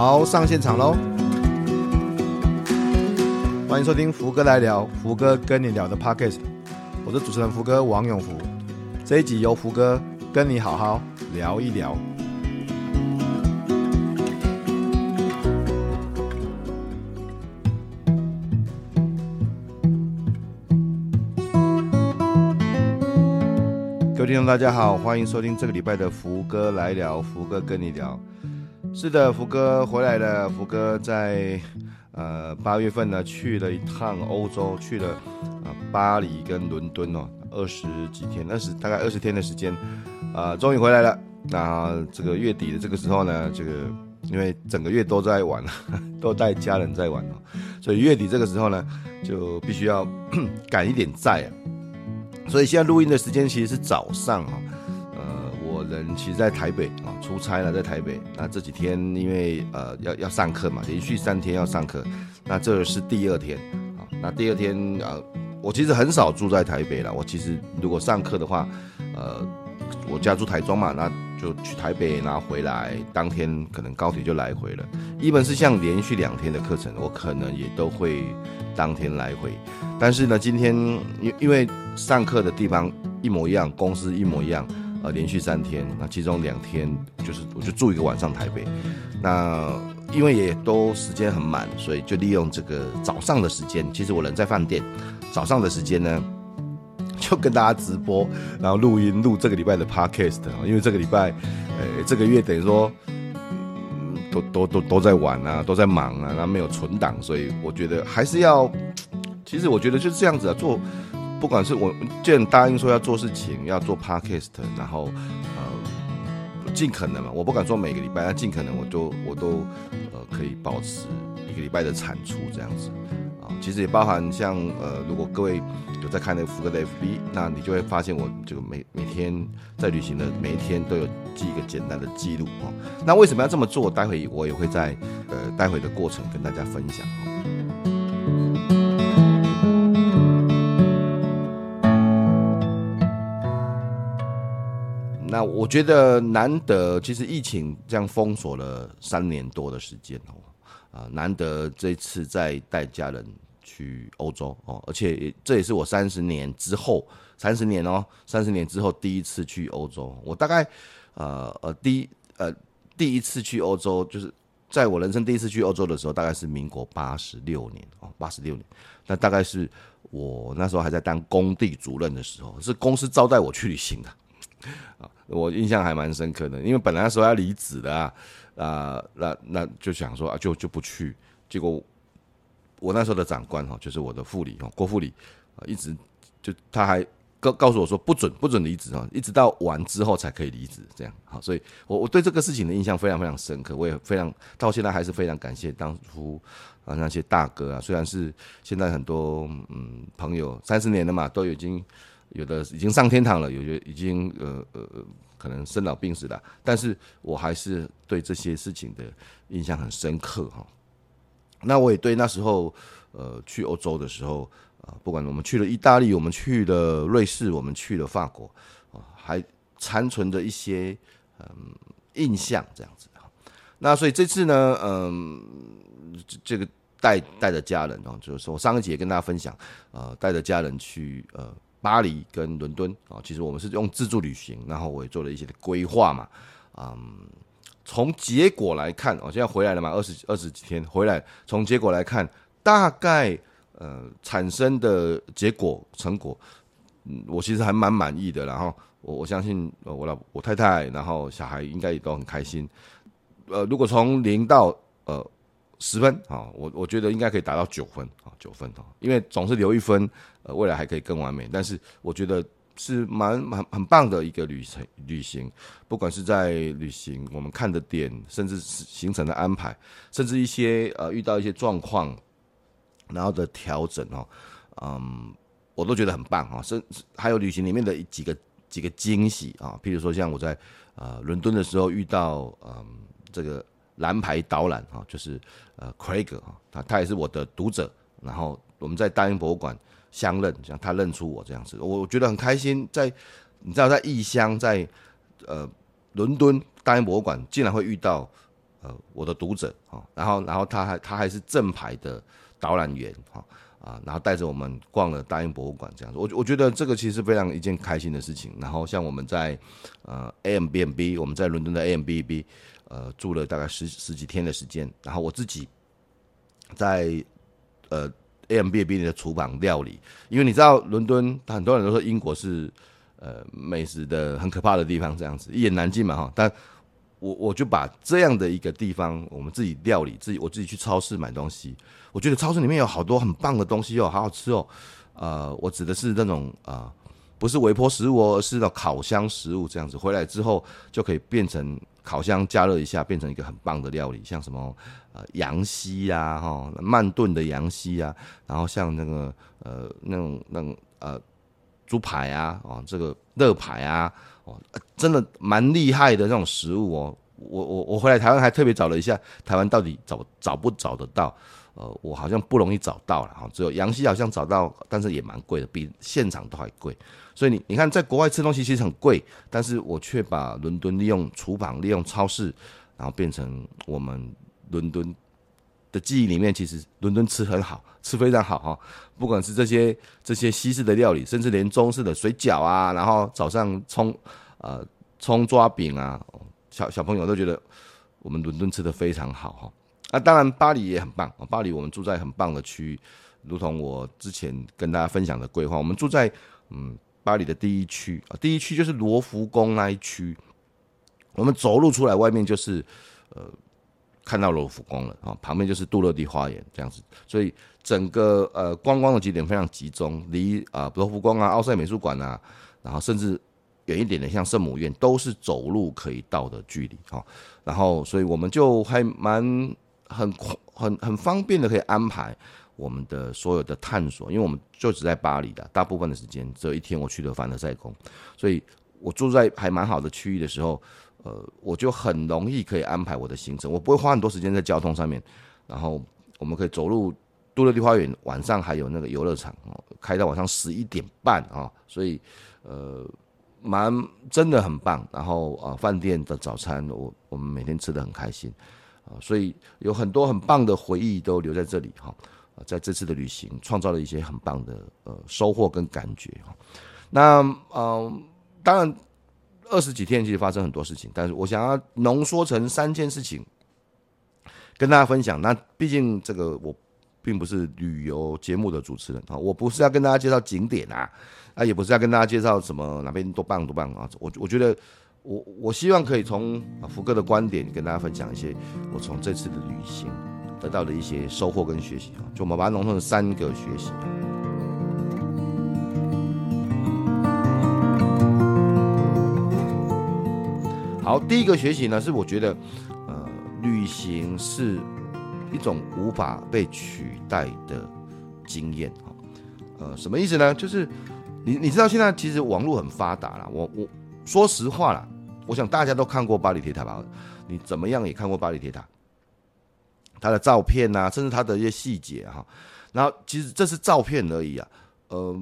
好，上现场喽！欢迎收听福哥来聊，福哥跟你聊的 Podcast，我是主持人福哥王永福。这一集由福哥跟你好好聊一聊。各位听众，大家好，欢迎收听这个礼拜的福哥来聊，福哥跟你聊。是的，福哥回来了。福哥在呃八月份呢去了一趟欧洲，去了啊、呃、巴黎跟伦敦哦，二十几天，二十大概二十天的时间，啊、终于回来了。那这个月底的这个时候呢，这个因为整个月都在玩，都带家人在玩哦，所以月底这个时候呢，就必须要 赶一点债啊。所以现在录音的时间其实是早上啊。呃，我人其实，在台北啊，出差了，在台北。那这几天因为呃要要上课嘛，连续三天要上课，那这是第二天啊。那第二天呃，我其实很少住在台北了。我其实如果上课的话，呃，我家住台中嘛，那就去台北，然后回来，当天可能高铁就来回了。一般是像连续两天的课程，我可能也都会当天来回。但是呢，今天因因为上课的地方一模一样，公司一模一样。呃，连续三天，那其中两天就是我就住一个晚上台北，那因为也都时间很满，所以就利用这个早上的时间，其实我人在饭店，早上的时间呢，就跟大家直播，然后录音录这个礼拜的 podcast，因为这个礼拜，呃，这个月等于说，都都都都在玩啊，都在忙啊，然后没有存档，所以我觉得还是要，其实我觉得就是这样子啊，做。不管是我既然答应说要做事情，要做 podcast，然后呃尽可能嘛，我不敢说每个礼拜，但尽可能我都我都呃可以保持一个礼拜的产出这样子啊。其实也包含像呃，如果各位有在看那个福哥的 FB，那你就会发现我这个每每天在旅行的每一天都有记一个简单的记录哦。那为什么要这么做？待会我也会在呃待会的过程跟大家分享哦。那我觉得难得，其实疫情这样封锁了三年多的时间哦，啊，难得这次再带家人去欧洲哦，而且这也是我三十年之后，三十年哦，三十年之后第一次去欧洲。我大概呃呃第一呃第一次去欧洲，就是在我人生第一次去欧洲的时候，大概是民国八十六年哦，八十六年，那大概是我那时候还在当工地主任的时候，是公司招待我去旅行的。啊，我印象还蛮深刻的，因为本来那时候要离职的啊，啊，那那就想说啊，就就不去。结果我那时候的长官哈，就是我的副理哈，郭副理啊，一直就他还告告诉我说不准不准离职啊，一直到完之后才可以离职这样。好，所以我我对这个事情的印象非常非常深刻，我也非常到现在还是非常感谢当初啊那些大哥啊，虽然是现在很多嗯朋友三十年了嘛，都已经。有的已经上天堂了，有的已经呃呃可能生老病死了，但是我还是对这些事情的印象很深刻哈。那我也对那时候呃去欧洲的时候啊，不管我们去了意大利，我们去了瑞士，我们去了法国啊，还残存着一些嗯印象这样子哈。那所以这次呢，嗯，这个带带着家人哦，就是说我上一集也跟大家分享，呃，带着家人去呃。巴黎跟伦敦啊，其实我们是用自助旅行，然后我也做了一些的规划嘛。嗯，从结果来看，我现在回来了嘛，二十二十几天回来，从结果来看，大概呃产生的结果成果，嗯，我其实还蛮满意的。然后我我相信呃我老我太太，然后小孩应该也都很开心。呃，如果从零到呃。十分啊，我我觉得应该可以达到九分啊，九分啊，因为总是留一分，呃，未来还可以更完美。但是我觉得是蛮蛮很棒的一个旅程旅行，不管是在旅行我们看的点，甚至是行程的安排，甚至一些呃遇到一些状况，然后的调整哦，嗯，我都觉得很棒啊。甚至还有旅行里面的几个几个惊喜啊，譬如说像我在呃伦敦的时候遇到嗯这个。蓝牌导览啊，就是呃，Craig 啊，他他也是我的读者，然后我们在大英博物馆相认，像他认出我这样子，我觉得很开心。在你知道，在异乡，在呃伦敦大英博物馆，竟然会遇到呃我的读者啊，然后然后他还他还是正牌的导览员哈啊，然后带着我们逛了大英博物馆这样子，我我觉得这个其实非常一件开心的事情。然后像我们在呃 AMBNB，我们在伦敦的 AMBNB 呃住了大概十十几天的时间，然后我自己在呃。AMBNB 的厨房料理，因为你知道伦敦，很多人都说英国是呃美食的很可怕的地方，这样子一言难尽嘛哈。但我我就把这样的一个地方，我们自己料理，自己我自己去超市买东西，我觉得超市里面有好多很棒的东西哦，好好吃哦。呃，我指的是那种啊、不是微波食物哦，而是那种烤箱食物这样子，回来之后就可以变成。烤箱加热一下，变成一个很棒的料理，像什么呃羊膝呀，哈慢炖的羊膝啊，然后像那个呃那种那种呃猪排啊，哦这个热排啊，哦真的蛮厉害的那种食物哦。我我我回来台湾还特别找了一下，台湾到底找找不找得到？呃，我好像不容易找到了哈，只有羊膝好像找到，但是也蛮贵的，比现场都还贵。所以你你看，在国外吃东西其实很贵，但是我却把伦敦利用厨房、利用超市，然后变成我们伦敦的记忆里面，其实伦敦吃很好，吃非常好哈。不管是这些这些西式的料理，甚至连中式的水饺啊，然后早上葱呃葱抓饼啊，小小朋友都觉得我们伦敦吃的非常好哈。啊，当然巴黎也很棒啊！巴黎我们住在很棒的区域，如同我之前跟大家分享的规划，我们住在嗯巴黎的第一区啊，第一区就是罗浮宫那一区，我们走路出来外面就是呃看到罗浮宫了啊，旁边就是杜乐迪花园这样子，所以整个呃观光的景点非常集中，离啊罗浮宫啊、奥赛美术馆啊，然后甚至。远一点的，像圣母院，都是走路可以到的距离哈。然后，所以我们就还蛮很很很方便的，可以安排我们的所有的探索。因为我们就只在巴黎的，大部分的时间只有一天，我去了凡尔赛宫，所以我住在还蛮好的区域的时候，呃，我就很容易可以安排我的行程，我不会花很多时间在交通上面。然后我们可以走路杜乐迪花园，晚上还有那个游乐场哦，开到晚上十一点半啊，所以呃。蛮真的很棒，然后啊，饭店的早餐我我们每天吃的很开心啊，所以有很多很棒的回忆都留在这里哈。在这次的旅行，创造了一些很棒的呃收获跟感觉哈。那嗯，当然二十几天其实发生很多事情，但是我想要浓缩成三件事情跟大家分享。那毕竟这个我并不是旅游节目的主持人啊，我不是要跟大家介绍景点啊。啊，也不是要跟大家介绍什么哪边多棒多棒啊！我我觉得我我希望可以从福哥的观点跟大家分享一些我从这次的旅行得到的一些收获跟学习啊，就我们把它浓缩成三个学习。好，第一个学习呢是我觉得呃，旅行是一种无法被取代的经验啊。呃，什么意思呢？就是。你你知道现在其实网络很发达了，我我说实话啦，我想大家都看过巴黎铁塔吧？你怎么样也看过巴黎铁塔，它的照片啊，甚至它的一些细节哈。然后其实这是照片而已啊，呃，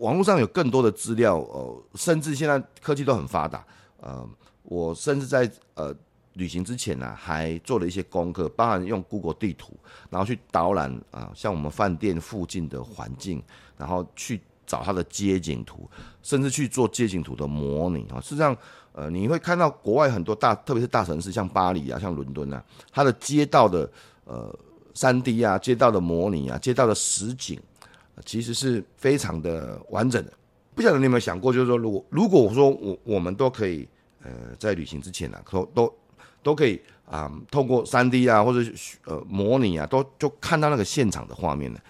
网络上有更多的资料，呃，甚至现在科技都很发达，呃，我甚至在呃旅行之前呢、还做了一些功课，包含用 Google 地图，然后去导览啊，像我们饭店附近的环境，然后去。找它的街景图，甚至去做街景图的模拟啊。实际上，呃，你会看到国外很多大，特别是大城市，像巴黎啊，像伦敦啊，它的街道的呃三 D 啊，街道的模拟啊，街道的实景，其实是非常的完整的。不晓得你有没有想过，就是说，如果如果我说我我们都可以呃在旅行之前呢、啊，都都都可以啊、透过三 D 啊，或者呃模拟啊，都就看到那个现场的画面呢。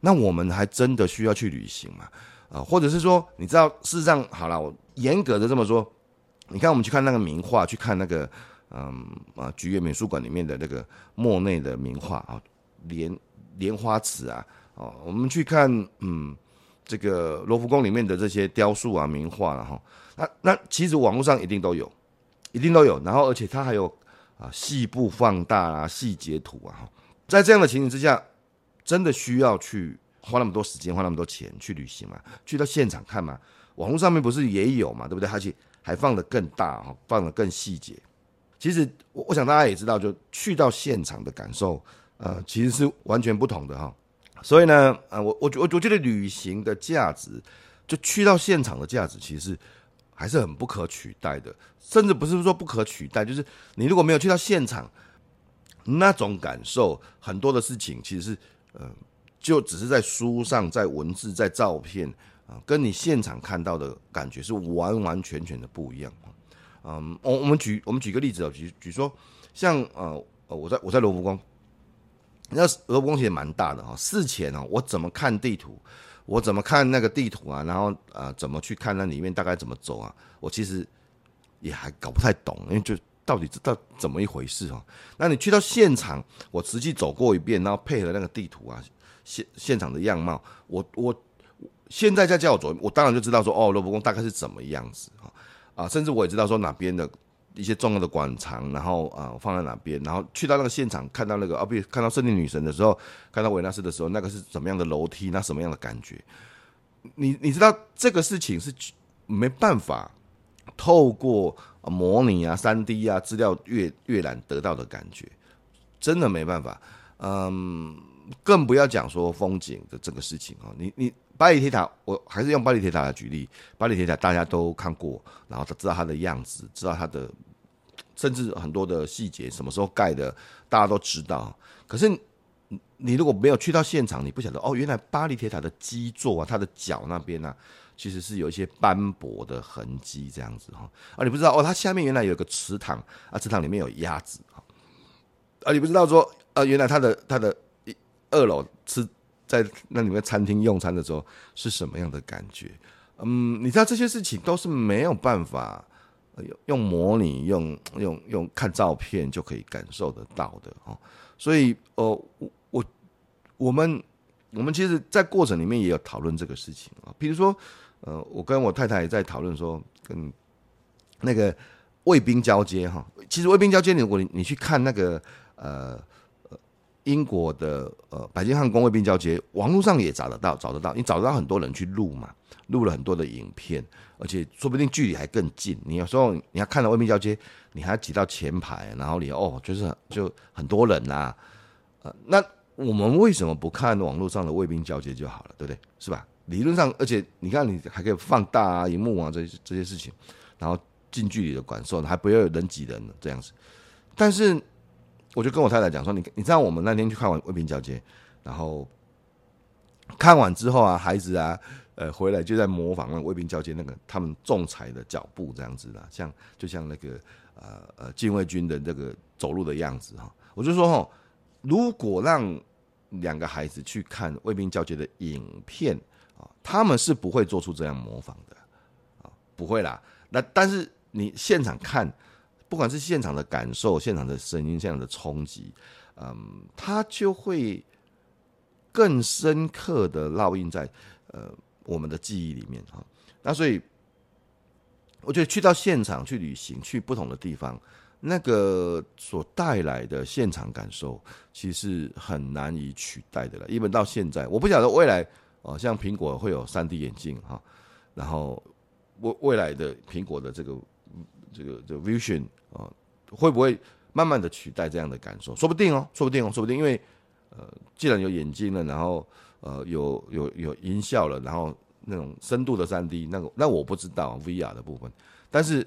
那我们还真的需要去旅行吗？啊，或者是说，你知道，事实上，好了，我严格的这么说，你看，我们去看那个名画，去看那个，嗯啊，菊园美术馆里面的那个莫内的名画啊，莲莲花池啊，哦，我们去看，嗯，这个罗浮宫里面的这些雕塑啊、名画啊，哈，那那其实网络上一定都有，一定都有，然后而且它还有啊细部放大啊、细节图啊，哈，在这样的情形之下。真的需要去花那么多时间，花那么多钱去旅行吗？去到现场看吗？网络上面不是也有嘛，对不对？而且还放得更大哈，放得更细节。其实我我想大家也知道，就去到现场的感受，呃，其实是完全不同的哈。所以呢，呃，我我我我觉得旅行的价值，就去到现场的价值，其实还是很不可取代的。甚至不是说不可取代，就是你如果没有去到现场，那种感受，很多的事情其实是，呃，就只是在书上、在文字、在照片啊，跟你现场看到的感觉是完完全全的不一样。嗯，我我们举我们举个例子啊，举举说，像呃呃，我在我在罗浮宫，那罗浮宫其实蛮大的哈。事前呢，我怎么看地图，我怎么看那个地图啊，然后呃，怎么去看那里面大概怎么走啊，我其实也还搞不太懂，因为就到底知道怎么一回事哦。那你去到现场，我实际走过一遍，然后配合那个地图啊，现现场的样貌，我我现在再叫我走，我当然就知道说哦，罗浮宫大概是怎么样子啊。啊，甚至我也知道说哪边的一些重要的馆藏，然后啊放在哪边，然后去到那个现场看到那个啊，比如看到胜利女神的时候，看到维纳斯的时候，那个是怎么样的楼梯，那什么样的感觉？你你知道这个事情是没办法透过模拟啊、三 D 啊、资料阅阅览得到的感觉，真的没办法。嗯，更不要讲说风景的这个事情啊，你你。巴黎铁塔，我还是用巴黎铁塔来举例。巴黎铁塔大家都看过，然后他知道它的样子，知道它的，甚至很多的细节，什么时候盖的，大家都知道。可是你如果没有去到现场，你不晓得哦，原来巴黎铁塔的基座啊，它的脚那边呢、啊，其实是有一些斑驳的痕迹，这样子哈。啊，你不知道哦，它下面原来有个池塘啊，池塘里面有鸭子啊，你不知道说啊，原来它的它的二楼吃。在那里面餐厅用餐的时候是什么样的感觉？嗯，你知道这些事情都是没有办法用用模拟、用用用看照片就可以感受得到的哦。所以，呃，我我我们我们其实，在过程里面也有讨论这个事情啊。比如说，呃，我跟我太太也在讨论说，跟那个卫兵交接哈。其实卫兵交接，如果你你去看那个呃。英国的呃，白金汉宫卫兵交接，网络上也找得到，找得到，你找得到很多人去录嘛，录了很多的影片，而且说不定距离还更近。你有时候你要看到卫兵交接，你还要挤到前排，然后你哦，就是就很多人呐、啊，呃，那我们为什么不看网络上的卫兵交接就好了，对不对？是吧？理论上，而且你看，你还可以放大啊，荧幕啊，这些这些事情，然后近距离的感受，还不要有人挤人这样子，但是。我就跟我太太讲说，你你知道我们那天去看完卫兵交接，然后看完之后啊，孩子啊，呃，回来就在模仿那卫兵交接那个他们仲裁的脚步这样子的，像就像那个呃呃禁卫军的那个走路的样子哈。我就说哈，如果让两个孩子去看卫兵交接的影片，他们是不会做出这样模仿的啊，不会啦。那但是你现场看。不管是现场的感受、现场的声音、现场的冲击，嗯，它就会更深刻的烙印在呃我们的记忆里面哈。那所以，我觉得去到现场去旅行，去不同的地方，那个所带来的现场感受，其实很难以取代的了。一直到现在，我不晓得未来哦，像苹果会有 3D 眼镜哈，然后未未来的苹果的这个。这个这个 vision 啊，会不会慢慢的取代这样的感受？说不定哦，说不定哦，说不定，因为呃，既然有眼睛了，然后呃，有有有音效了，然后那种深度的三 D，那个那我不知道 VR 的部分。但是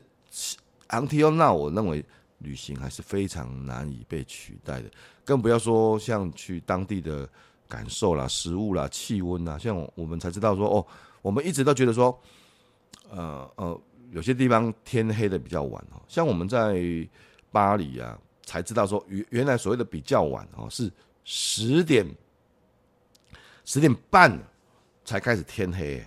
until now，我认为旅行还是非常难以被取代的，更不要说像去当地的感受啦、食物啦、气温啦，像我们才知道说哦，我们一直都觉得说，呃呃。有些地方天黑的比较晚哦，像我们在巴黎啊，才知道说原原来所谓的比较晚哦，是十点十点半才开始天黑，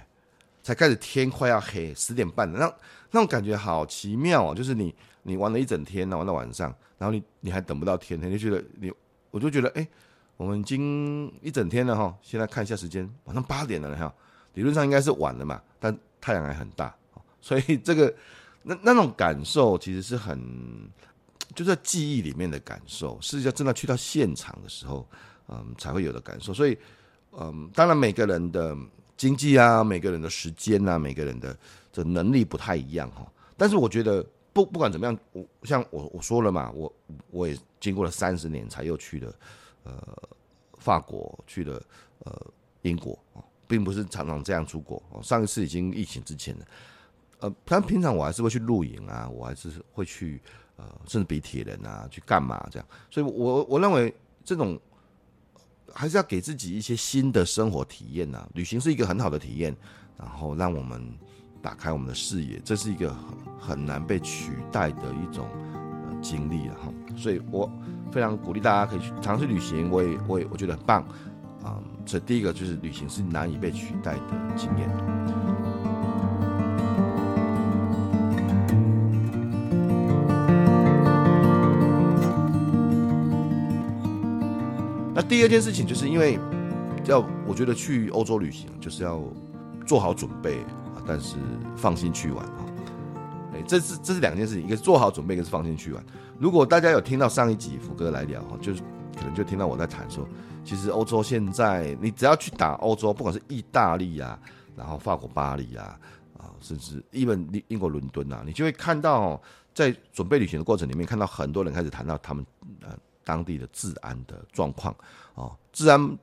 才开始天快要黑，十点半的那那种感觉好奇妙哦，就是你你玩了一整天，玩到晚上，然后你你还等不到天黑，就觉得你我就觉得哎，我们已经一整天了哈，现在看一下时间，晚上八点了哈，理论上应该是晚了嘛，但太阳还很大。所以这个那那种感受其实是很，就在记忆里面的感受，是要真的去到现场的时候，嗯，才会有的感受。所以，嗯，当然每个人的经济啊，每个人的时间啊，每个人的这能力不太一样哈。但是我觉得不不管怎么样，我像我我说了嘛，我我也经过了三十年才又去了呃法国，去了呃英国，并不是常常这样出国哦。上一次已经疫情之前了，呃，但平常我还是会去露营啊，我还是会去呃，甚至比铁人啊去干嘛这样。所以我我认为这种还是要给自己一些新的生活体验呐，旅行是一个很好的体验，然后让我们。打开我们的视野，这是一个很很难被取代的一种呃经历了哈，所以我非常鼓励大家可以去尝试旅行，我也我也我觉得很棒啊。这、第一个就是旅行是难以被取代的经验。那第二件事情就是因为要我觉得去欧洲旅行就是要做好准备啊。但是放心去玩啊，这是这是两件事情，一个是做好准备，一个是放心去玩。如果大家有听到上一集福哥来聊哈，就是可能就听到我在谈说，其实欧洲现在你只要去打欧洲，不管是意大利啊，然后法国巴黎啊，啊，甚至英文英国伦敦啊，你就会看到在准备旅行的过程里面，看到很多人开始谈到他们呃当地的治安的状况啊，治安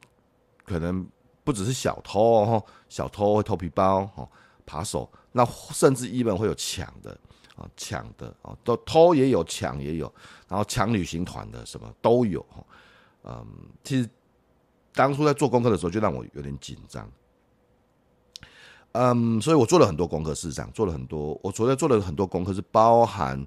可能不只是小偷哦，小偷会偷皮包哦。扒手，那甚至一本会有抢的啊，抢的啊，都偷也有，抢也有，然后抢旅行团的什么都有。嗯，其实当初在做功课的时候，就让我有点紧张。嗯，所以我做了很多功课，事实上做了很多。我昨天做了很多功课，是包含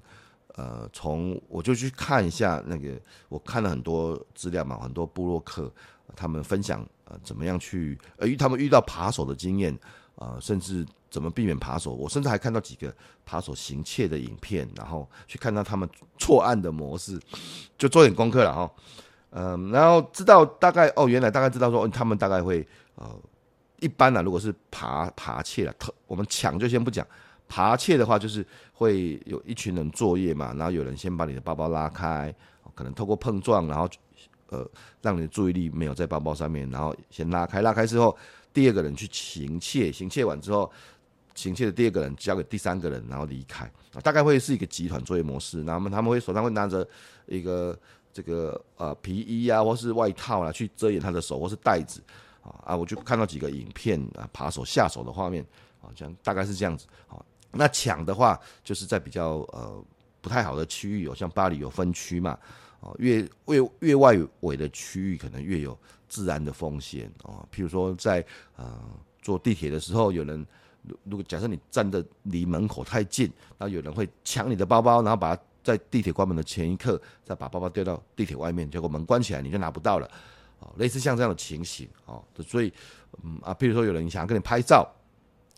呃，从我就去看一下那个，我看了很多资料嘛，很多部落客他们分享呃，怎么样去呃，他们遇到扒手的经验啊、呃，甚至。怎么避免扒手？我甚至还看到几个扒手行窃的影片，然后去看到他们错案的模式，就做点功课了哈。嗯，然后知道大概哦，原来大概知道说他们大概会呃，一般呢，如果是扒扒窃了，我们抢就先不讲，扒窃的话就是会有一群人作业嘛，然后有人先把你的包包拉开，可能透过碰撞，然后呃，让你的注意力没有在包包上面，然后先拉开，拉开之后，第二个人去行窃，行窃完之后。行窃的第二个人交给第三个人，然后离开啊，大概会是一个集团作业模式。那么他们会手上会拿着一个这个呃皮衣啊，或是外套啊，去遮掩他的手，或是袋子啊啊。我就看到几个影片啊，扒手下手的画面啊，这样大概是这样子啊。那抢的话，就是在比较呃不太好的区域，有像巴黎有分区嘛，啊，越越越外围的区域可能越有治安的风险啊。譬如说在呃坐地铁的时候，有人。如果假设你站的离门口太近，然后有人会抢你的包包，然后把在地铁关门的前一刻再把包包丢到地铁外面，结果门关起来你就拿不到了，哦，类似像这样的情形，哦，所以，嗯啊，譬如说有人想跟你拍照，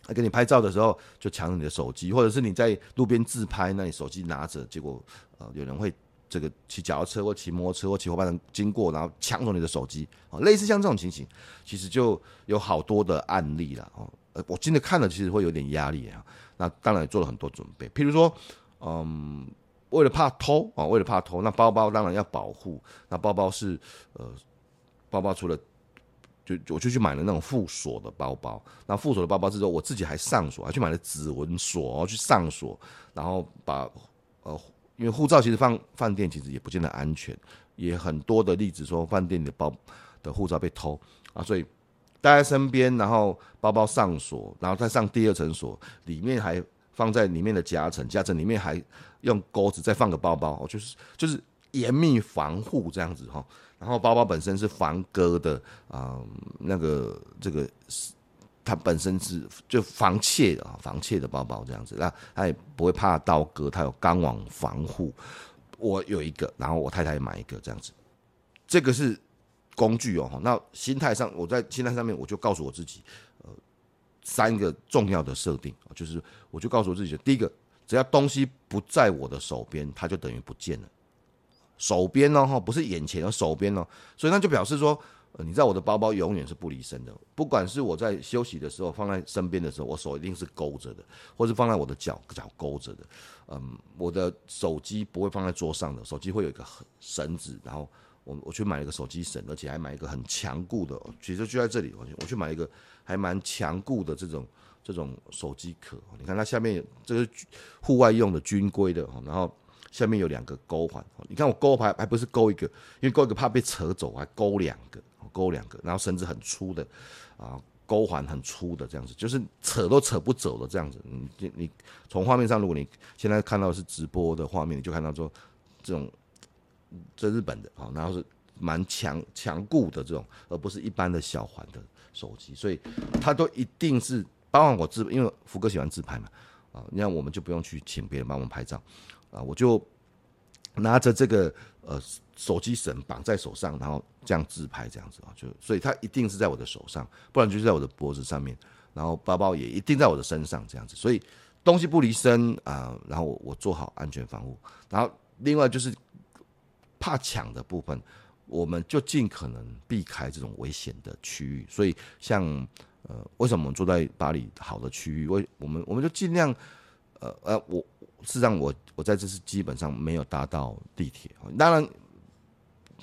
他跟你拍照的时候就抢你的手机，或者是你在路边自拍，那你手机拿着，结果呃有人会这个骑脚踏车或骑摩托车或骑伙伴经过，然后抢走你的手机，啊，类似像这种情形，其实就有好多的案例了，哦。我今天看了，其实会有点压力啊。那当然做了很多准备，譬如说，嗯，为了怕偷啊，为了怕偷，那包包当然要保护。那包包是呃，包包除了就我就去买了那种附锁的包包。那附锁的包包之后，我自己还上锁，还去买了指纹锁去上锁，然后把呃，因为护照其实放饭店其实也不见得安全，也很多的例子说饭店的包的护照被偷啊，所以。带在身边，然后包包上锁，然后再上第二层锁，里面还放在里面的夹层，夹层里面还用钩子再放个包包，就是就是严密防护这样子哈。然后包包本身是防割的啊、那个这个是它本身是就防窃的啊，防窃的包包这样子，那它也不会怕刀割，它有钢网防护。我有一个，然后我太太也买一个这样子，这个是。工具哦，那心态上，我在心态上面，我就告诉我自己，呃，三个重要的设定，就是我就告诉我自己，第一个，只要东西不在我的手边，它就等于不见了。手边呢，哈，不是眼前的手边哦，所以那就表示说，呃，你在我的包包永远是不离身的，不管是我在休息的时候放在身边的时候，我手一定是勾着的，或是放在我的脚脚勾着的，嗯，我的手机不会放在桌上的，手机会有一个绳子，然后。我我去买了一个手机绳，而且还买一个很强固的，其实就在这里。我我去买一个还蛮强固的这种这种手机壳，你看它下面有这个户外用的军规的，然后下面有两个钩环，你看我钩还还不是钩一个，因为钩一个怕被扯走，还钩两个，钩两个，然后绳子很粗的啊。钩环很粗的这样子，就是扯都扯不走的这样子。你你从画面上，如果你现在看到是直播的画面，你就看到说这种这日本的啊，然后是蛮强强固的这种，而不是一般的小环的手机。所以它都一定是，包括我自，因为福哥喜欢自拍嘛啊，那我们就不用去请别人帮我们拍照啊，我就拿着这个呃。手机绳绑在手上，然后这样自拍，这样子啊，就所以它一定是在我的手上，不然就是在我的脖子上面，然后包包也一定在我的身上，这样子，所以东西不离身啊，然后我我做好安全防护，然后另外就是怕抢的部分，我们就尽可能避开这种危险的区域，所以像呃，为什么我们住在巴黎好的区域，为我们我们就尽量呃呃，我事实上我我在这次基本上没有搭到地铁，当然。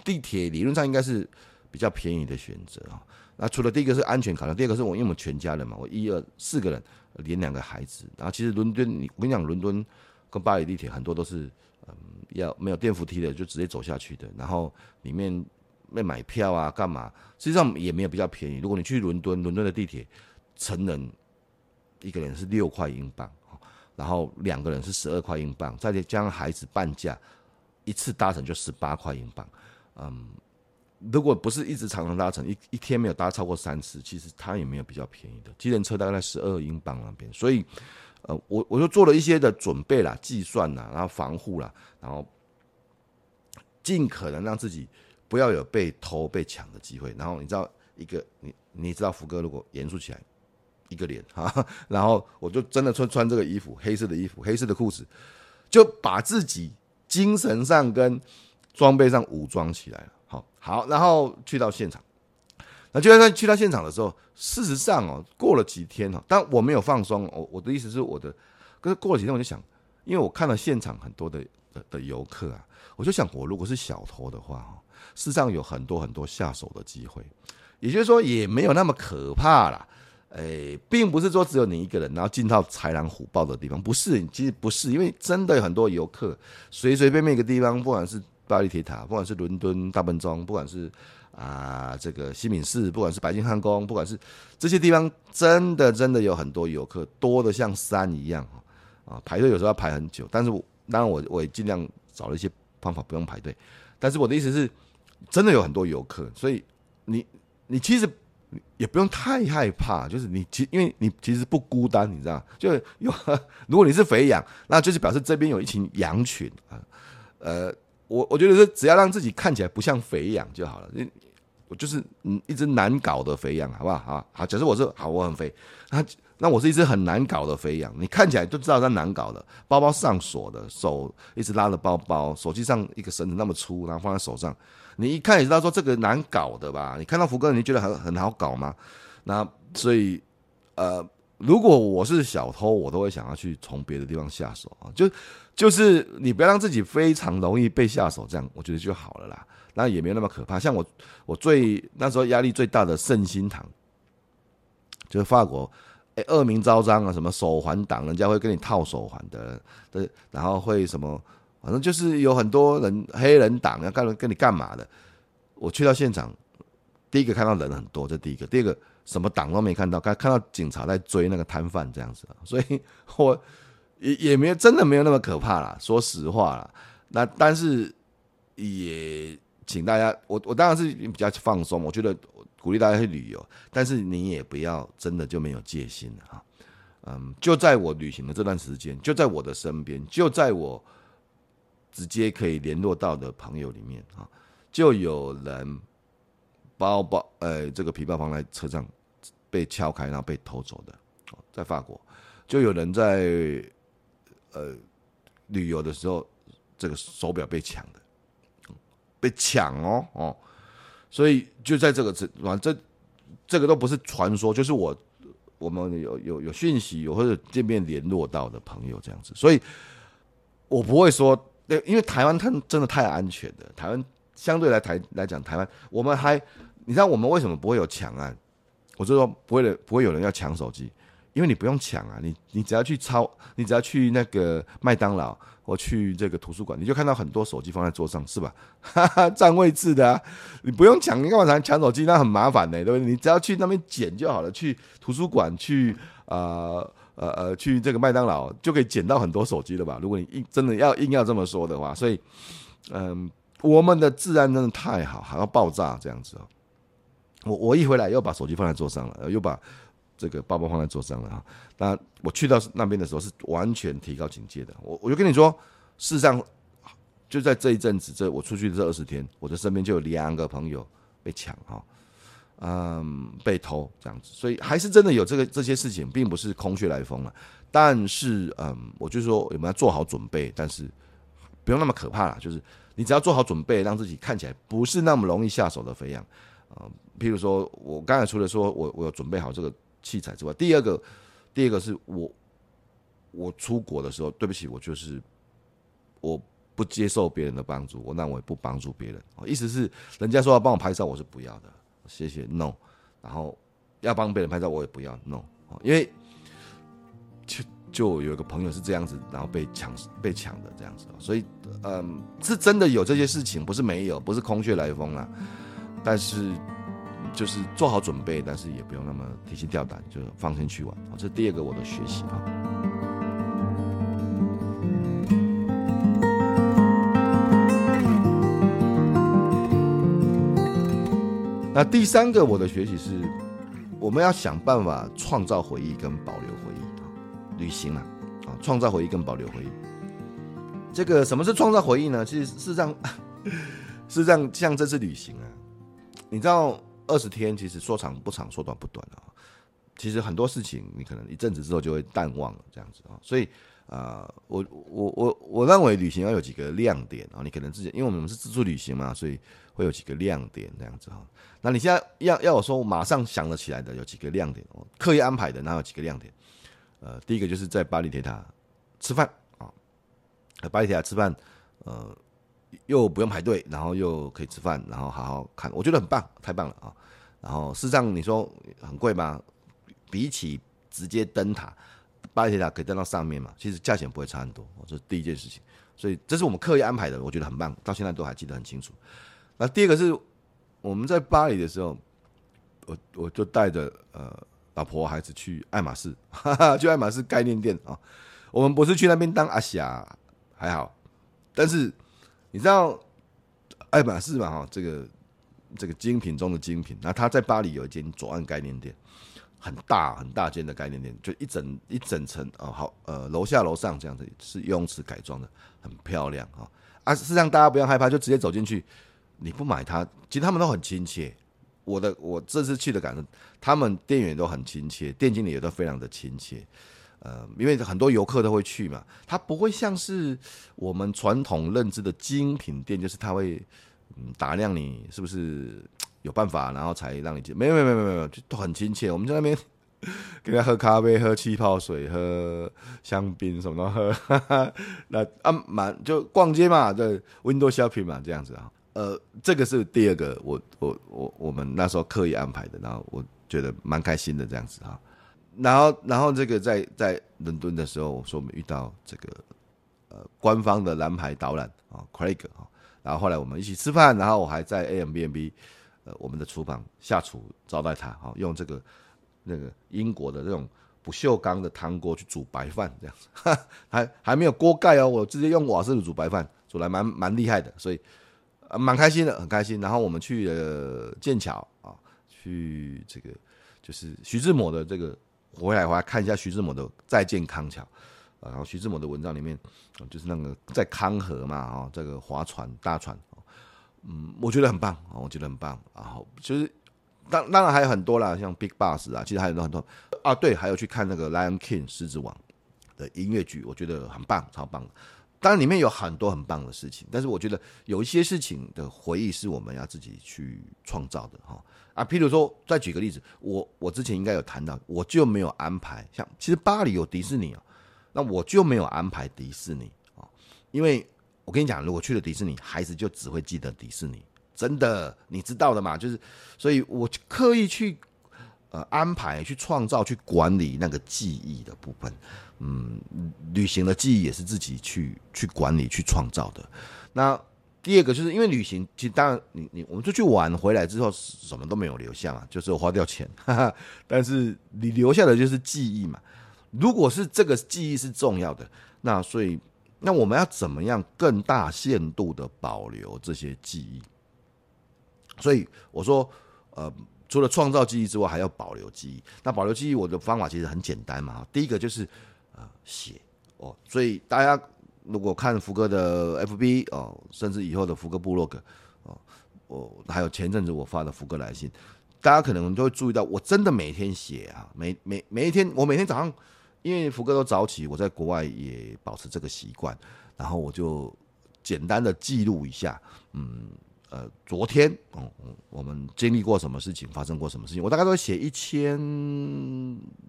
地铁理论上应该是比较便宜的选择啊。那除了第一个是安全考量，第二个是我因为我们全家人嘛，我一二四个人连两个孩子。然后其实伦敦，你我跟你讲，伦敦跟巴黎地铁很多都是嗯要没有电扶梯的，就直接走下去的。然后里面没买票啊，干嘛？实际上也没有比较便宜。如果你去伦敦，伦敦的地铁成人一个人是六块英镑，然后两个人是十二块英镑，再加上孩子半价，一次搭乘就十八块英镑。嗯，如果不是一直常常搭乘，一一天没有搭超过三次，其实它也没有比较便宜的。计程车大概在十二英镑那边，所以，呃，我我就做了一些的准备啦、计算啦，然后防护啦，然后尽可能让自己不要有被偷、被抢的机会。然后你知道，一个你你知道，福哥如果严肃起来，一个脸哈，然后我就真的穿穿这个衣服，黑色的衣服，黑色的裤子，就把自己精神上跟装备上武装起来了，好好，然后去到现场。那就在去到现场的时候，事实上哦，过了几天哦，但我没有放松。我我的意思是，我的，可是过了几天，我就想，因为我看了现场很多的的的游客啊，我就想，我如果是小偷的话，事实上有很多很多下手的机会，也就是说，也没有那么可怕啦。诶，并不是说只有你一个人，然后进到豺狼虎豹的地方，不是，其实不是，因为真的有很多游客，随随便便一个地方，不管是。巴黎铁塔，不管是伦敦大笨钟，不管是啊这个西敏寺，不管是白金汉宫，不管是这些地方，真的真的有很多游客，多的像山一样啊！排队有时候要排很久，但是我当然我我也尽量找了一些方法不用排队。但是我的意思是，真的有很多游客，所以你你其实也不用太害怕，就是你其因为你其实不孤单，你知道，就有 如果你是肥羊，那就是表示这边有一群羊群啊，呃。我我觉得是只要让自己看起来不像肥羊就好了。你我就是嗯一只难搞的肥羊，好不好？好，好。假设我是好，我很肥，那那我是一只很难搞的肥羊。你看起来就知道它难搞的，包包上锁的，手一直拉着包包，手机上一个绳子那么粗，然后放在手上，你一看也知道说这个难搞的吧？你看到福哥，你觉得很很好搞吗？那所以呃。如果我是小偷，我都会想要去从别的地方下手啊，就就是你不要让自己非常容易被下手，这样我觉得就好了啦。那也没有那么可怕。像我，我最那时候压力最大的圣心堂，就是法国，哎，恶名昭彰啊，什么手环党，人家会跟你套手环的，对，然后会什么，反正就是有很多人黑人党要干跟你干嘛的。我去到现场，第一个看到人很多，这第一个，第二个。什么党都没看到，看看到警察在追那个摊贩这样子，所以我也也没有真的没有那么可怕啦，说实话啦。那但是也请大家，我我当然是比较放松，我觉得鼓励大家去旅游，但是你也不要真的就没有戒心了哈。嗯，就在我旅行的这段时间，就在我的身边，就在我直接可以联络到的朋友里面啊，就有人。包包，呃，这个皮包放在车上被敲开，然后被偷走的。在法国，就有人在呃旅游的时候，这个手表被抢的，被抢哦哦，所以就在这个这，反正这个都不是传说，就是我我们有有有讯息，有或者见面联络到的朋友这样子，所以我不会说，因为台湾它真的太安全的，台湾。相对来台来讲，台湾我们还，你知道我们为什么不会有抢案？我就说不会的，不会有人要抢手机，因为你不用抢啊，你你只要去超，你只要去那个麦当劳或去这个图书馆，你就看到很多手机放在桌上，是吧？哈哈，占位置的啊，你不用抢，你干嘛抢手机？那很麻烦的，对不对？你只要去那边捡就好了，去图书馆，去呃呃呃，去这个麦当劳就可以捡到很多手机了吧？如果你硬真的要硬要这么说的话，所以嗯、我们的治安真的太好，还要爆炸这样子哦。我我一回来又把手机放在桌上了，又把。这个包包放在桌上了哈，那我去到那边的时候是完全提高警戒的。我我就跟你说，事实上就在这一阵子，这我出去的这二十天，我的身边就有两个朋友被抢哈，嗯，被偷这样子，所以还是真的有这个这些事情，并不是空穴来风了。但是嗯，我就说我们要做好准备，但是不用那么可怕了，就是你只要做好准备，让自己看起来不是那么容易下手的肥羊啊。譬如说我刚才除了说我我有准备好这个。器材之外，第二个，第二个是我，我出国的时候，对不起，我就是我不接受别人的帮助，我那我也不帮助别人。意思是，人家说要帮我拍照，我是不要的，谢谢，no。然后要帮别人拍照，我也不要，no。因为就就有一个朋友是这样子，然后被抢被抢的这样子，所以嗯，是真的有这些事情，不是没有，不是空穴来风啊，但是。就是做好准备，但是也不用那么提心吊胆，就放心去玩。这是第二个我的学习啊。那第三个我的学习是，我们要想办法创造回忆跟保留回忆啊，旅行啊，啊，创造回忆跟保留回忆。这个什么是创造回忆呢？其实事实上，事实上像这次旅行啊，你知道。二十天其实说长不长，说短不短啊。其实很多事情你可能一阵子之后就会淡忘了，这样子啊。所以啊，我我我我认为旅行要有几个亮点啊。你可能自己，因为我们是自助旅行嘛，所以会有几个亮点这样子哈。那你现在要要我说，我马上想得起来的有几个亮点哦，刻意安排的那有几个亮点。呃，第一个就是在巴黎铁塔吃饭啊，在巴黎铁塔吃饭，呃。又不用排队，然后又可以吃饭，然后好好看，我觉得很棒，太棒了啊！然后事实上你说很贵吗？比起直接登塔，巴黎铁塔可以登到上面嘛，其实价钱不会差很多，这是第一件事情。所以这是我们刻意安排的，我觉得很棒，到现在都还记得很清楚。那第二个是我们在巴黎的时候，我我就带着呃老婆孩子去爱马仕，哈哈，去爱马仕概念店啊。我们不是去那边当阿霞，还好，但是。你知道爱马仕嘛？哈，这个这个精品中的精品。那他在巴黎有一间左岸概念店，很大很大间的概念店，就一整一整层哦，好呃，楼下楼上这样子是游泳池改装的，很漂亮啊啊！事实上大家不要害怕，就直接走进去。你不买它，其实他们都很亲切。我的我这次去的感受，他们店员都很亲切，店经理也都非常的亲切。呃，因为很多游客都会去嘛，它不会像是我们传统认知的精品店，就是他会嗯打量你是不是有办法，然后才让你进。没有没有没有没有，就都很亲切。我们在那边 给他喝咖啡、喝气泡水、喝香槟什么都喝，那啊满就逛街嘛，对，window shopping 嘛，这样子啊。呃，这个是第二个，我我我我们那时候刻意安排的，然后我觉得蛮开心的这样子哈。然后，然后这个在在伦敦的时候，我说我们遇到这个呃官方的蓝牌导览啊，Craig 啊，然后后来我们一起吃饭，然后我还在 Airbnb 呃我们的厨房下厨招待他，哈，用这个那个英国的这种不锈钢的汤锅去煮白饭，这样子，哈 还还没有锅盖哦，我直接用瓦斯炉煮白饭，煮来蛮蛮厉害的，所以蛮开心的，很开心。然后我们去了剑桥啊，去这个就是徐志摩的这个。回来，回来看一下徐志摩的《再见康桥》，然后徐志摩的文章里面，就是那个在康河嘛，哈，这个划船、大船，嗯，我觉得很棒，我觉得很棒。然后就是当当然还有很多啦，像 Big Boss 啊，其实还有很多啊，对，还有去看那个《Lion King》狮子王的音乐剧，我觉得很棒，超棒。当然里面有很多很棒的事情，但是我觉得有一些事情的回忆是我们要自己去创造的，哈。啊，譬如说，再举个例子，我我之前应该有谈到，我就没有安排像，其实巴黎有迪士尼啊，那我就没有安排迪士尼啊，因为我跟你讲，如果去了迪士尼，孩子就只会记得迪士尼，真的，你知道的嘛，就是，所以我刻意去呃安排、去创造、去管理那个记忆的部分。嗯，旅行的记忆也是自己去去管理、去创造的。那第二个就是因为旅行，其实当然你你我们出去玩回来之后什么都没有留下嘛，就是花掉钱，哈哈，但是你留下的就是记忆嘛。如果是这个记忆是重要的，那所以那我们要怎么样更大限度的保留这些记忆？所以我说，呃，除了创造记忆之外，还要保留记忆。那保留记忆，我的方法其实很简单嘛。第一个就是呃写哦，所以大家。如果看福哥的 FB 哦，甚至以后的福哥部落格哦，我还有前阵子我发的福哥来信，大家可能都会注意到，我真的每天写啊，每每每一天，我每天早上，因为福哥都早起，我在国外也保持这个习惯，然后我就简单的记录一下，嗯。呃，昨天，哦，我们经历过什么事情，发生过什么事情，我大概都写一千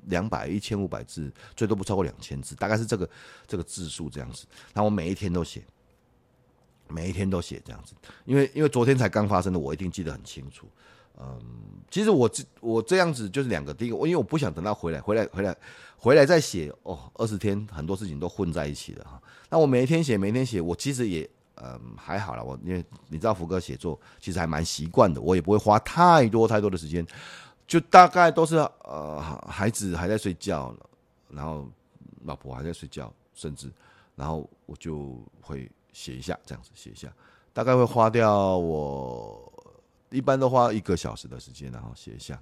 两百、一千五百字，最多不超过两千字，大概是这个这个字数这样子。那我每一天都写，每一天都写这样子，因为因为昨天才刚发生的，我一定记得很清楚。嗯，其实我这我这样子就是两个，第一个，因为我不想等到回来，回来，回来，回来再写哦，二十天很多事情都混在一起了哈。那我每一天写，每一天写，我其实也。嗯，还好啦。我因为你知道福哥写作其实还蛮习惯的，我也不会花太多太多的时间，就大概都是呃孩子还在睡觉，然后老婆还在睡觉，甚至然后我就会写一下这样子写一下，大概会花掉我一般都花一个小时的时间，然后写一下。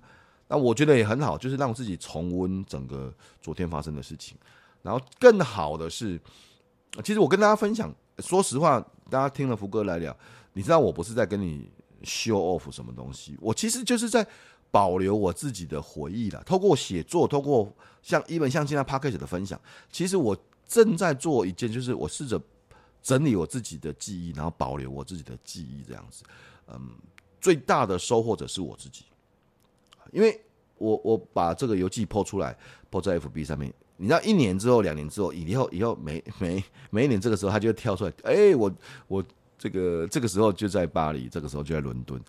那我觉得也很好，就是让自己重温整个昨天发生的事情。然后更好的是，其实我跟大家分享，说实话。大家听了福哥来聊，你知道我不是在跟你 show off 什么东西，我其实就是在保留我自己的回忆啦。透过写作，透过像一本像现在 Podcast 的分享，其实我正在做一件，就是我试着整理我自己的记忆，然后保留我自己的记忆，这样子。嗯，最大的收获者是我自己，因为我我把这个游记 po 出来，po 在 FB 上面。你知道一年之后、两年之后，以后以后每 每每一年这个时候，他就会跳出来。哎、我我这个这个时候就在巴黎，这个时候就在伦敦。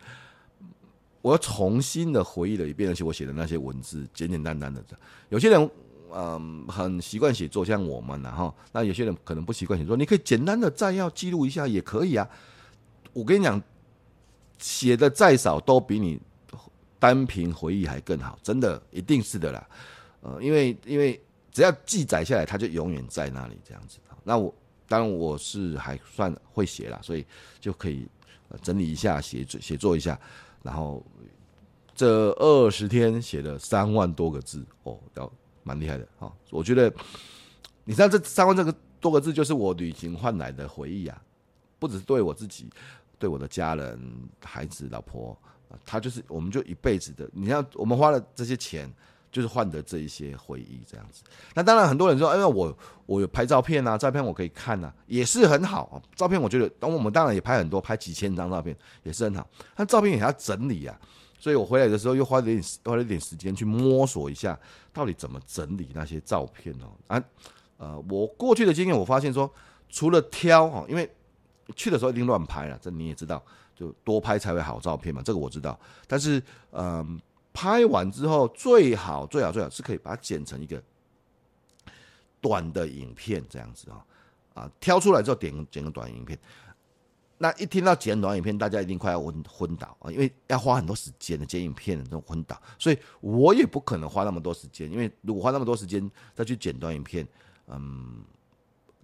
我要重新的回忆了一遍，而且我写的那些文字简简单单的。有些人嗯很习惯写作，像我们然后那有些人可能不习惯写作，你可以简单的摘要记录一下也可以啊。我跟你讲，写的再少都比你单凭回忆还更好，真的一定是的啦。呃，因为因为。只要记载下来，它就永远在那里这样子。那我当然我是还算会写啦，所以就可以整理一下，写写作一下。然后这二十天写了三万多个字哦，要蛮厉害的哈。我觉得你知道这三万这个多个字，就是我旅行换来的回忆啊，不只是对我自己，对我的家人、孩子、老婆，他就是我们就一辈子的。你看我们花了这些钱。就是换得这一些回忆这样子，那当然很多人说，哎，我我有拍照片啊，照片我可以看啊，也是很好啊。照片我觉得，等我们当然也拍很多，拍几千张照片也是很好。但照片也要整理啊，所以我回来的时候又花了点花了点时间去摸索一下，到底怎么整理那些照片哦。啊，呃，我过去的经验，我发现说，除了挑哈，因为去的时候一定乱拍了，这你也知道，就多拍才会好照片嘛，这个我知道。但是，嗯、拍完之后，最好最好最好是可以把它剪成一个短的影片，这样子啊啊，挑出来之后点剪个短影片。那一听到剪短影片，大家一定快要昏昏倒啊，因为要花很多时间的剪影片的这种昏倒，所以我也不可能花那么多时间，因为如果花那么多时间再去剪短影片，嗯，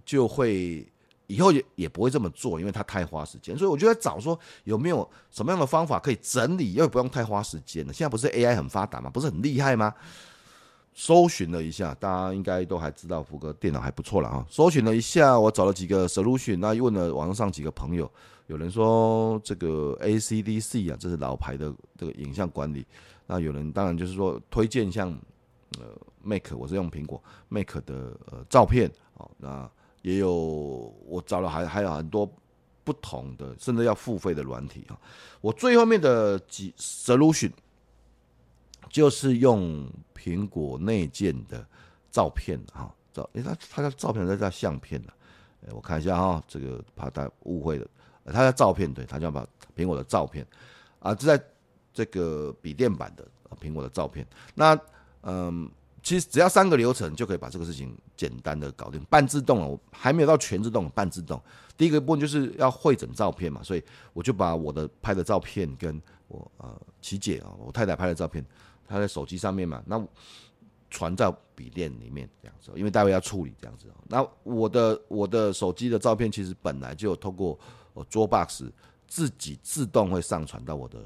就会。以后也也不会这么做，因为它太花时间，所以我就在找说有没有什么样的方法可以整理，又不用太花时间的。现在不是 AI 很发达吗？不是很厉害吗？搜寻了一下，大家应该都还知道福哥电脑还不错了啊。搜寻了一下，我找了几个 solution，那问了网上几个朋友，有人说这个 ACDC 啊，这是老牌的这个影像管理。那有人当然就是说推荐像呃 Make，我是用苹果 Make 的呃照片哦，那。也有我找了还还有很多不同的，甚至要付费的软体啊。我最后面的几 solution 就是用苹果内建的照片啊，照诶，它它叫照片，它叫相片的。诶，我看一下哈，这个怕大家误会了，它叫照片，对，它叫把苹果的照片啊，这在这个笔电版的苹果的照片。那嗯，其实只要三个流程就可以把这个事情简单的搞定，半自动了，我还没有到全自动，半自动。第一个部分就是要会诊照片嘛，所以我就把我的拍的照片跟我呃琪姐啊，我太太拍的照片，她在手机上面嘛，那传到笔电里面这样子，因为待会要处理这样子。那我的我的手机的照片其实本来就有透过 Dropbox 自己自动会上传到我的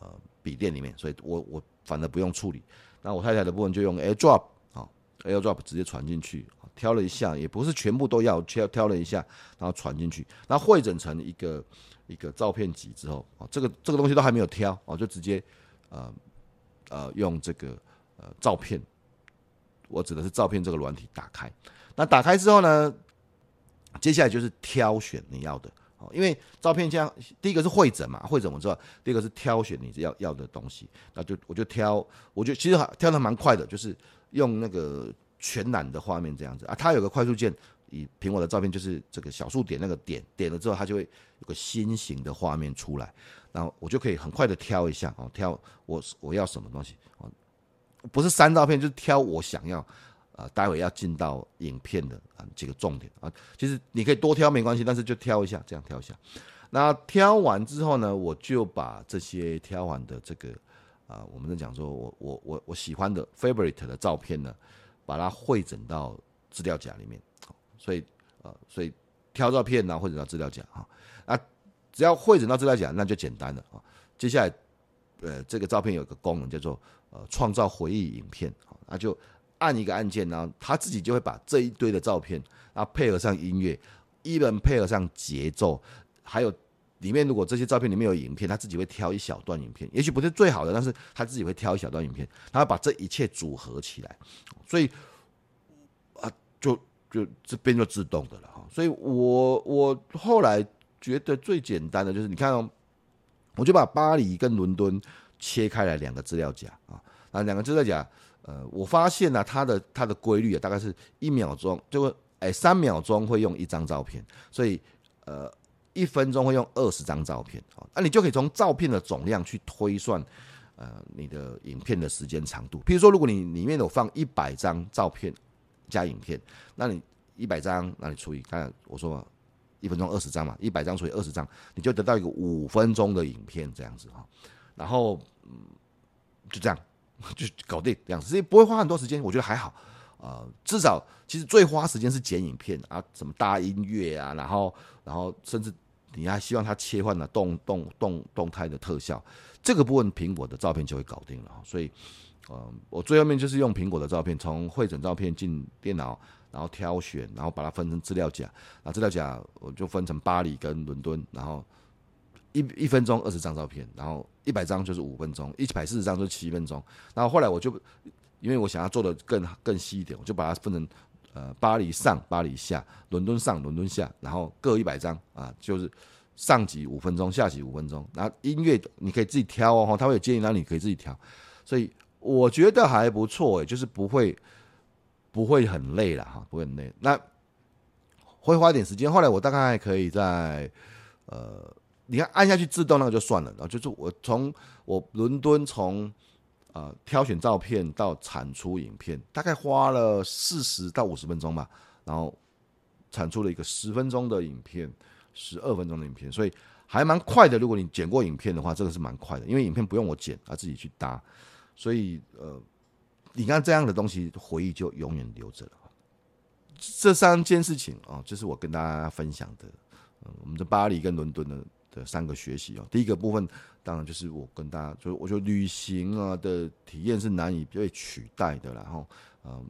呃笔电里面，所以我我反而不用处理。那我太太的部分就用 AirDrop 啊，AirDrop 直接传进去，挑了一下，也不是全部都要，挑挑了一下，然后传进去，那汇整成一个一个照片集之后啊，这个这个东西都还没有挑啊，就直接呃呃用这个呃照片，我指的是照片这个软体打开，那打开之后呢，接下来就是挑选你要的。哦，因为照片这样，第一个是会诊嘛，会诊我知道，第二个是挑选你要要的东西，那就我就挑，我就其实挑的蛮快的，就是用那个全览的画面这样子啊，它有个快速键，以苹果的照片就是这个小数点那个点点了之后，它就会有个心形的画面出来，然后我就可以很快的挑一下哦，挑我我要什么东西哦，不是删照片，就是挑我想要。啊，待会要进到影片的啊几个重点啊，其实你可以多挑没关系，但是就挑一下，这样挑一下。那挑完之后呢，我就把这些挑完的这个啊，我们在讲说我我我我喜欢的 favorite 的照片呢，把它汇整到资料夹里面。所以呃，所以挑照片呢，汇整到资料夹哈。那只要汇整到资料夹，那就简单了啊。接下来呃，这个照片有个功能叫做呃创造回忆影片啊，那就。按一个按键，然后他自己就会把这一堆的照片，然后配合上音乐，一人配合上节奏，还有里面如果这些照片里面有影片，他自己会挑一小段影片，也许不是最好的，但是他自己会挑一小段影片，他会把这一切组合起来，所以啊，就就这边就自动的了哈。所以我我后来觉得最简单的就是，你看哦，我就把巴黎跟伦敦切开来两个资料夹啊，啊，两个资料夹。呃，我发现呢、啊，它的它的规律啊，大概是一秒钟就会，哎，三秒钟会用一张照片，所以呃，一分钟会用二十张照片啊，那你就可以从照片的总量去推算，呃，你的影片的时间长度。譬如说，如果你里面有放一百张照片加影片，那你一百张，那你除以刚才我说一分钟二十张嘛，一百张除以二十张，你就得到一个五分钟的影片这样子哈，然后嗯，就这样。就搞定这样子，所以不会花很多时间，我觉得还好，呃，至少其实最花时间是剪影片啊，什么搭音乐啊，然后然后甚至你还希望它切换了动动动动态的特效，这个部分苹果的照片就会搞定了。所以，呃，我最后面就是用苹果的照片，从会诊照片进电脑，然后挑选，然后把它分成资料夹，啊，资料夹我就分成巴黎跟伦敦，然后。一一分钟二十张照片，然后一百张就是五分钟，一百四十张就是七分钟。然后后来我就，因为我想要做的更更细一点，我就把它分成呃巴黎上、巴黎下、伦敦上、伦敦下，然后各一百张啊，就是上集五分钟，下集五分钟。然后音乐你可以自己挑哦，他会有建议，让你可以自己挑。所以我觉得还不错诶，就是不会不会很累了哈，不会很累。那会花点时间。后来我大概可以在呃。你看，按下去自动那个就算了，然后就是我从我伦敦从呃挑选照片到产出影片，大概花了四十到五十分钟吧，然后产出了一个十分钟的影片，十二分钟的影片，所以还蛮快的。如果你剪过影片的话，这个是蛮快的，因为影片不用我剪，啊自己去搭，所以呃，你看这样的东西回忆就永远留着了。这三件事情啊，就是我跟大家分享的，嗯，我们的巴黎跟伦敦的。的三个学习哦，第一个部分当然就是我跟大家，就我觉得旅行啊的体验是难以被取代的，然后嗯，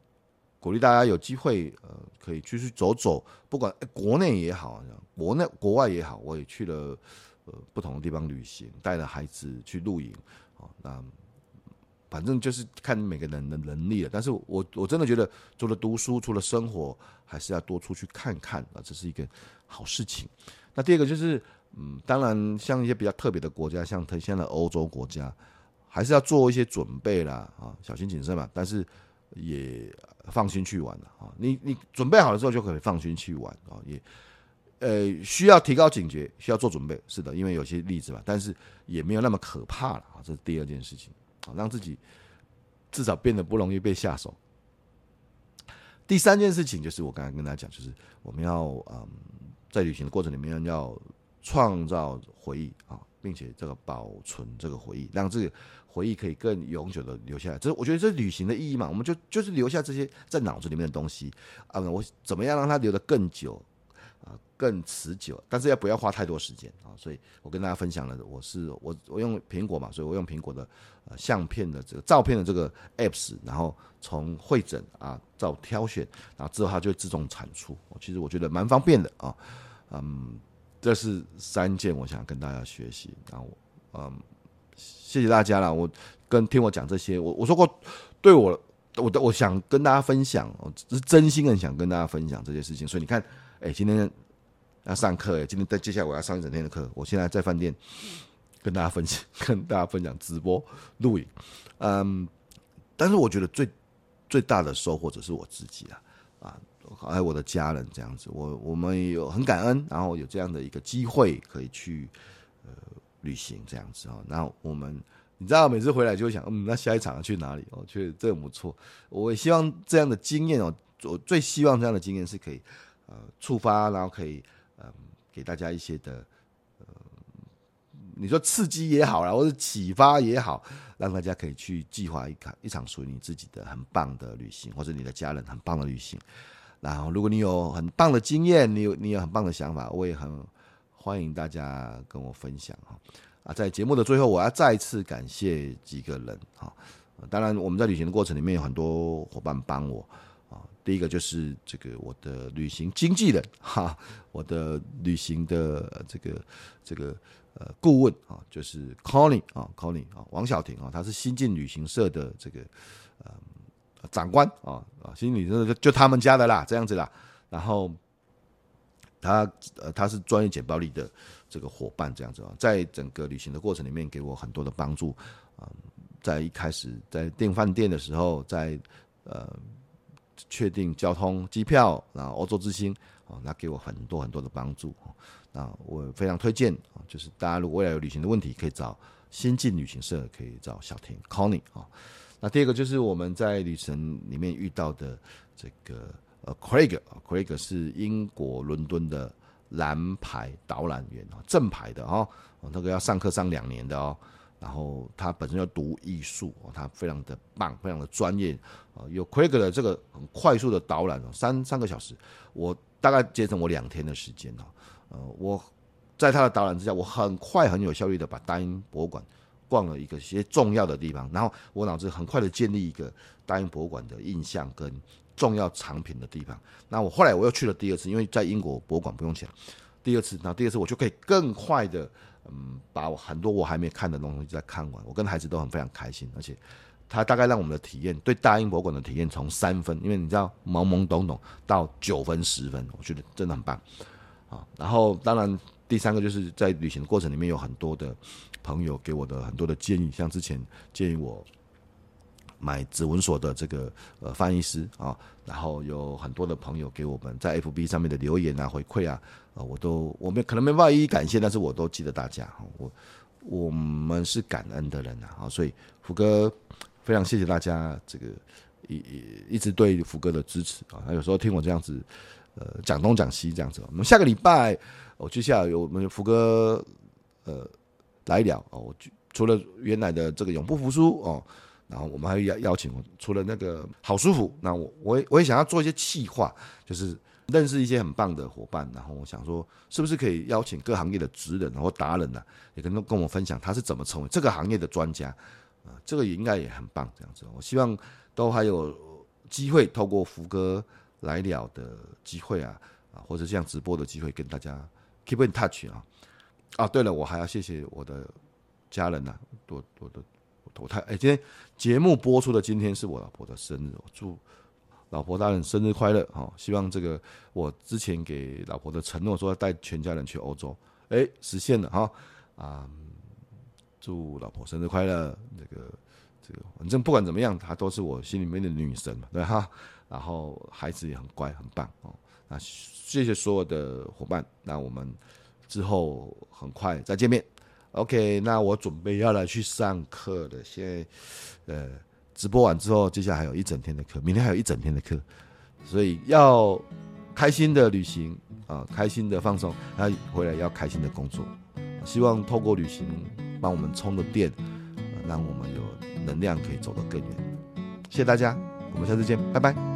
鼓励大家有机会呃可以继续走走，不管国内也好，国内国外也好，我也去了呃不同的地方旅行，带着孩子去露营啊，那反正就是看每个人的能力了。但是我我真的觉得，除了读书，除了生活，还是要多出去看看啊，这是一个好事情。那第二个就是。嗯，当然，像一些比较特别的国家，像他现在欧洲国家，还是要做一些准备啦，啊，小心谨慎嘛。但是也放心去玩了啊。你你准备好了之后，就可以放心去玩啊。也呃需要提高警觉，需要做准备，是的，因为有些例子嘛。但是也没有那么可怕了啊。这是第二件事情啊。让自己至少变得不容易被下手。第三件事情就是我刚才跟大家讲，就是我们要嗯，在旅行的过程里面要创造回忆啊，并且这个保存这个回忆，让这个回忆可以更永久的留下来。这我觉得这旅行的意义嘛，我们就就是留下这些在脑子里面的东西啊，我怎么样让它留得更久啊？更持久，但是要不要花太多时间啊？所以我跟大家分享了，我是我我用苹果嘛，所以我用苹果的呃相片的这个照片的这个 apps，然后从会诊啊到挑选，然后之后它就会自动产出。其实我觉得蛮方便的啊，嗯，这是三件我想跟大家学习。然后嗯，谢谢大家了。我跟听我讲这些，我我说过，对我我的我想跟大家分享，我是真心很想跟大家分享这些事情。所以你看，哎，今天。要上课哎，今天在接下来我要上一整天的课。我现在在饭店跟大家分享，跟大家分享直播录影。嗯，但是我觉得最最大的收获者是我自己啊，还有我的家人这样子。我我们有很感恩，然后有这样的一个机会可以去呃旅行这样子哦。那我们你知道每次回来就会想，嗯，那下一场要去哪里？我觉得这很不错。我也希望这样的经验哦，我最希望这样的经验是可以呃触发，然后可以。嗯，给大家一些的，呃，你说刺激也好啦，或者启发也好，让大家可以去计划一场一场属于你自己的很棒的旅行，或者你的家人很棒的旅行。然后，如果你有很棒的经验，你有你有很棒的想法，我也很欢迎大家跟我分享哈。啊，在节目的最后，我要再次感谢几个人哈。当然，我们在旅行的过程里面有很多伙伴帮我啊。第一个就是这个我的旅行经纪人哈，我的旅行的这个这个呃顾问啊，就是 Connie 啊，Connie 啊，王小婷啊，他是新进旅行社的这个呃长官啊啊，新进旅行社就他们家的啦，这样子啦。然后他呃他是专业简报力的这个伙伴，这样子啊，在整个旅行的过程里面给我很多的帮助啊，在一开始在订饭店的时候，在呃。确定交通、机票，然后欧洲之星，啊，那给我很多很多的帮助，那我非常推荐啊，就是大家如果未来有旅行的问题，可以找先进旅行社，可以找小婷 Connie 啊。那第二个就是我们在旅程里面遇到的这个呃 Craig，Craig 是英国伦敦的蓝牌导览员啊，正牌的哦，那个要上课上两年的哦。然后他本身要读艺术，他非常的棒，非常的专业，啊，有 Craig 的这个很快速的导览，三三个小时，我大概节省我两天的时间，呃，我在他的导览之下，我很快很有效率的把大英博物馆逛了一个些重要的地方，然后我脑子很快的建立一个大英博物馆的印象跟重要藏品的地方。那我后来我又去了第二次，因为在英国博物馆不用钱，第二次，那第二次我就可以更快的。嗯，把我很多我还没看的东西再看完，我跟孩子都很非常开心，而且他大概让我们的体验，对大英博物馆的体验从三分，因为你知道懵懵懂懂到九分十分，我觉得真的很棒啊。然后当然第三个就是在旅行的过程里面有很多的朋友给我的很多的建议，像之前建议我。买指纹锁的这个呃翻译师啊，然后有很多的朋友给我们在 FB 上面的留言啊回馈啊，呃，我都我们可能没办法一一感谢，但是我都记得大家，我我们是感恩的人啊，所以福哥非常谢谢大家这个一一一直对福哥的支持啊，有时候听我这样子呃讲东讲西这样子，我们下个礼拜我接下来有我们福哥呃来聊哦，我除了原来的这个永不服输哦。然后我们还邀邀请，除了那个好舒服，那我我也我也想要做一些企划，就是认识一些很棒的伙伴。然后我想说，是不是可以邀请各行业的职人或达人呢、啊，也跟跟我分享他是怎么成为这个行业的专家啊？这个也应该也很棒，这样子。我希望都还有机会透过福哥来了的机会啊啊，或者这样直播的机会，跟大家 keep in touch 啊啊！对了，我还要谢谢我的家人呐、啊，多多的。我太哎，今天节目播出的今天是我老婆的生日，我祝老婆大人生日快乐哈！希望这个我之前给老婆的承诺，说要带全家人去欧洲，哎，实现了哈啊！祝老婆生日快乐！这个这个，反正不管怎么样，她都是我心里面的女神嘛，对哈。然后孩子也很乖，很棒哦。啊谢谢所有的伙伴，那我们之后很快再见面。OK，那我准备要来去上课了。现在，呃，直播完之后，接下来还有一整天的课，明天还有一整天的课，所以要开心的旅行啊，开心的放松，然后回来要开心的工作。希望透过旅行帮我们充个电，让我们有能量可以走得更远。谢谢大家，我们下次见，拜拜。